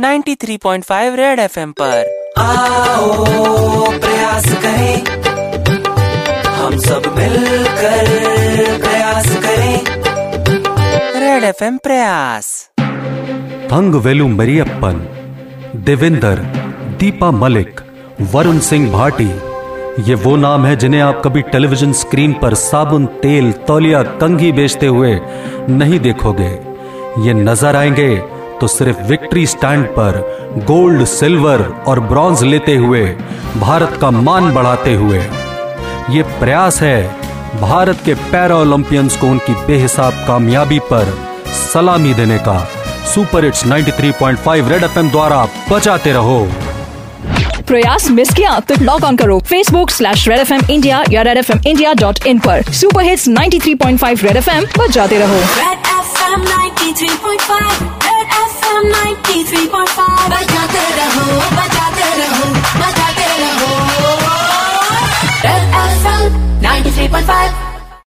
93.5 red FM पर। आओ प्रयास करें। हम सब मिलकर प्रयास करें। रेड एफएम प्रयास। थंगवेलु मरियप्पन देवेंद्र दीपा मलिक वरुण सिंह भाटी ये वो नाम है जिन्हें आप कभी टेलीविज़न स्क्रीन पर साबुन तेल तौलिया कंघी बेचते हुए नहीं देखोगे। ये नज़र आएँगे तो सिर्फ़ विक्ट्री स्टैंड पर गोल्ड सिल्वर और ब्रॉन्ज लेते हुए भारत का मान बढ़ाते हुए। ये प्रयास है भारत के पैरा ओलंपियंस को उनकी बेहिसाब कामयाबी पर सलामी देने का। सुपर हिट्स 93.5 रेड एफएम द्वारा बचाते रहो। प्रयास मिस किया तो लॉग ऑन करो Facebook slash Red F M India या Red F M India dot in पर। Super hits 93.5 Red F M बजाते रहो। Red FM 93.5 FM 93.5 बजाते रहो बजाते रहो बजाते रहो। FM 93.5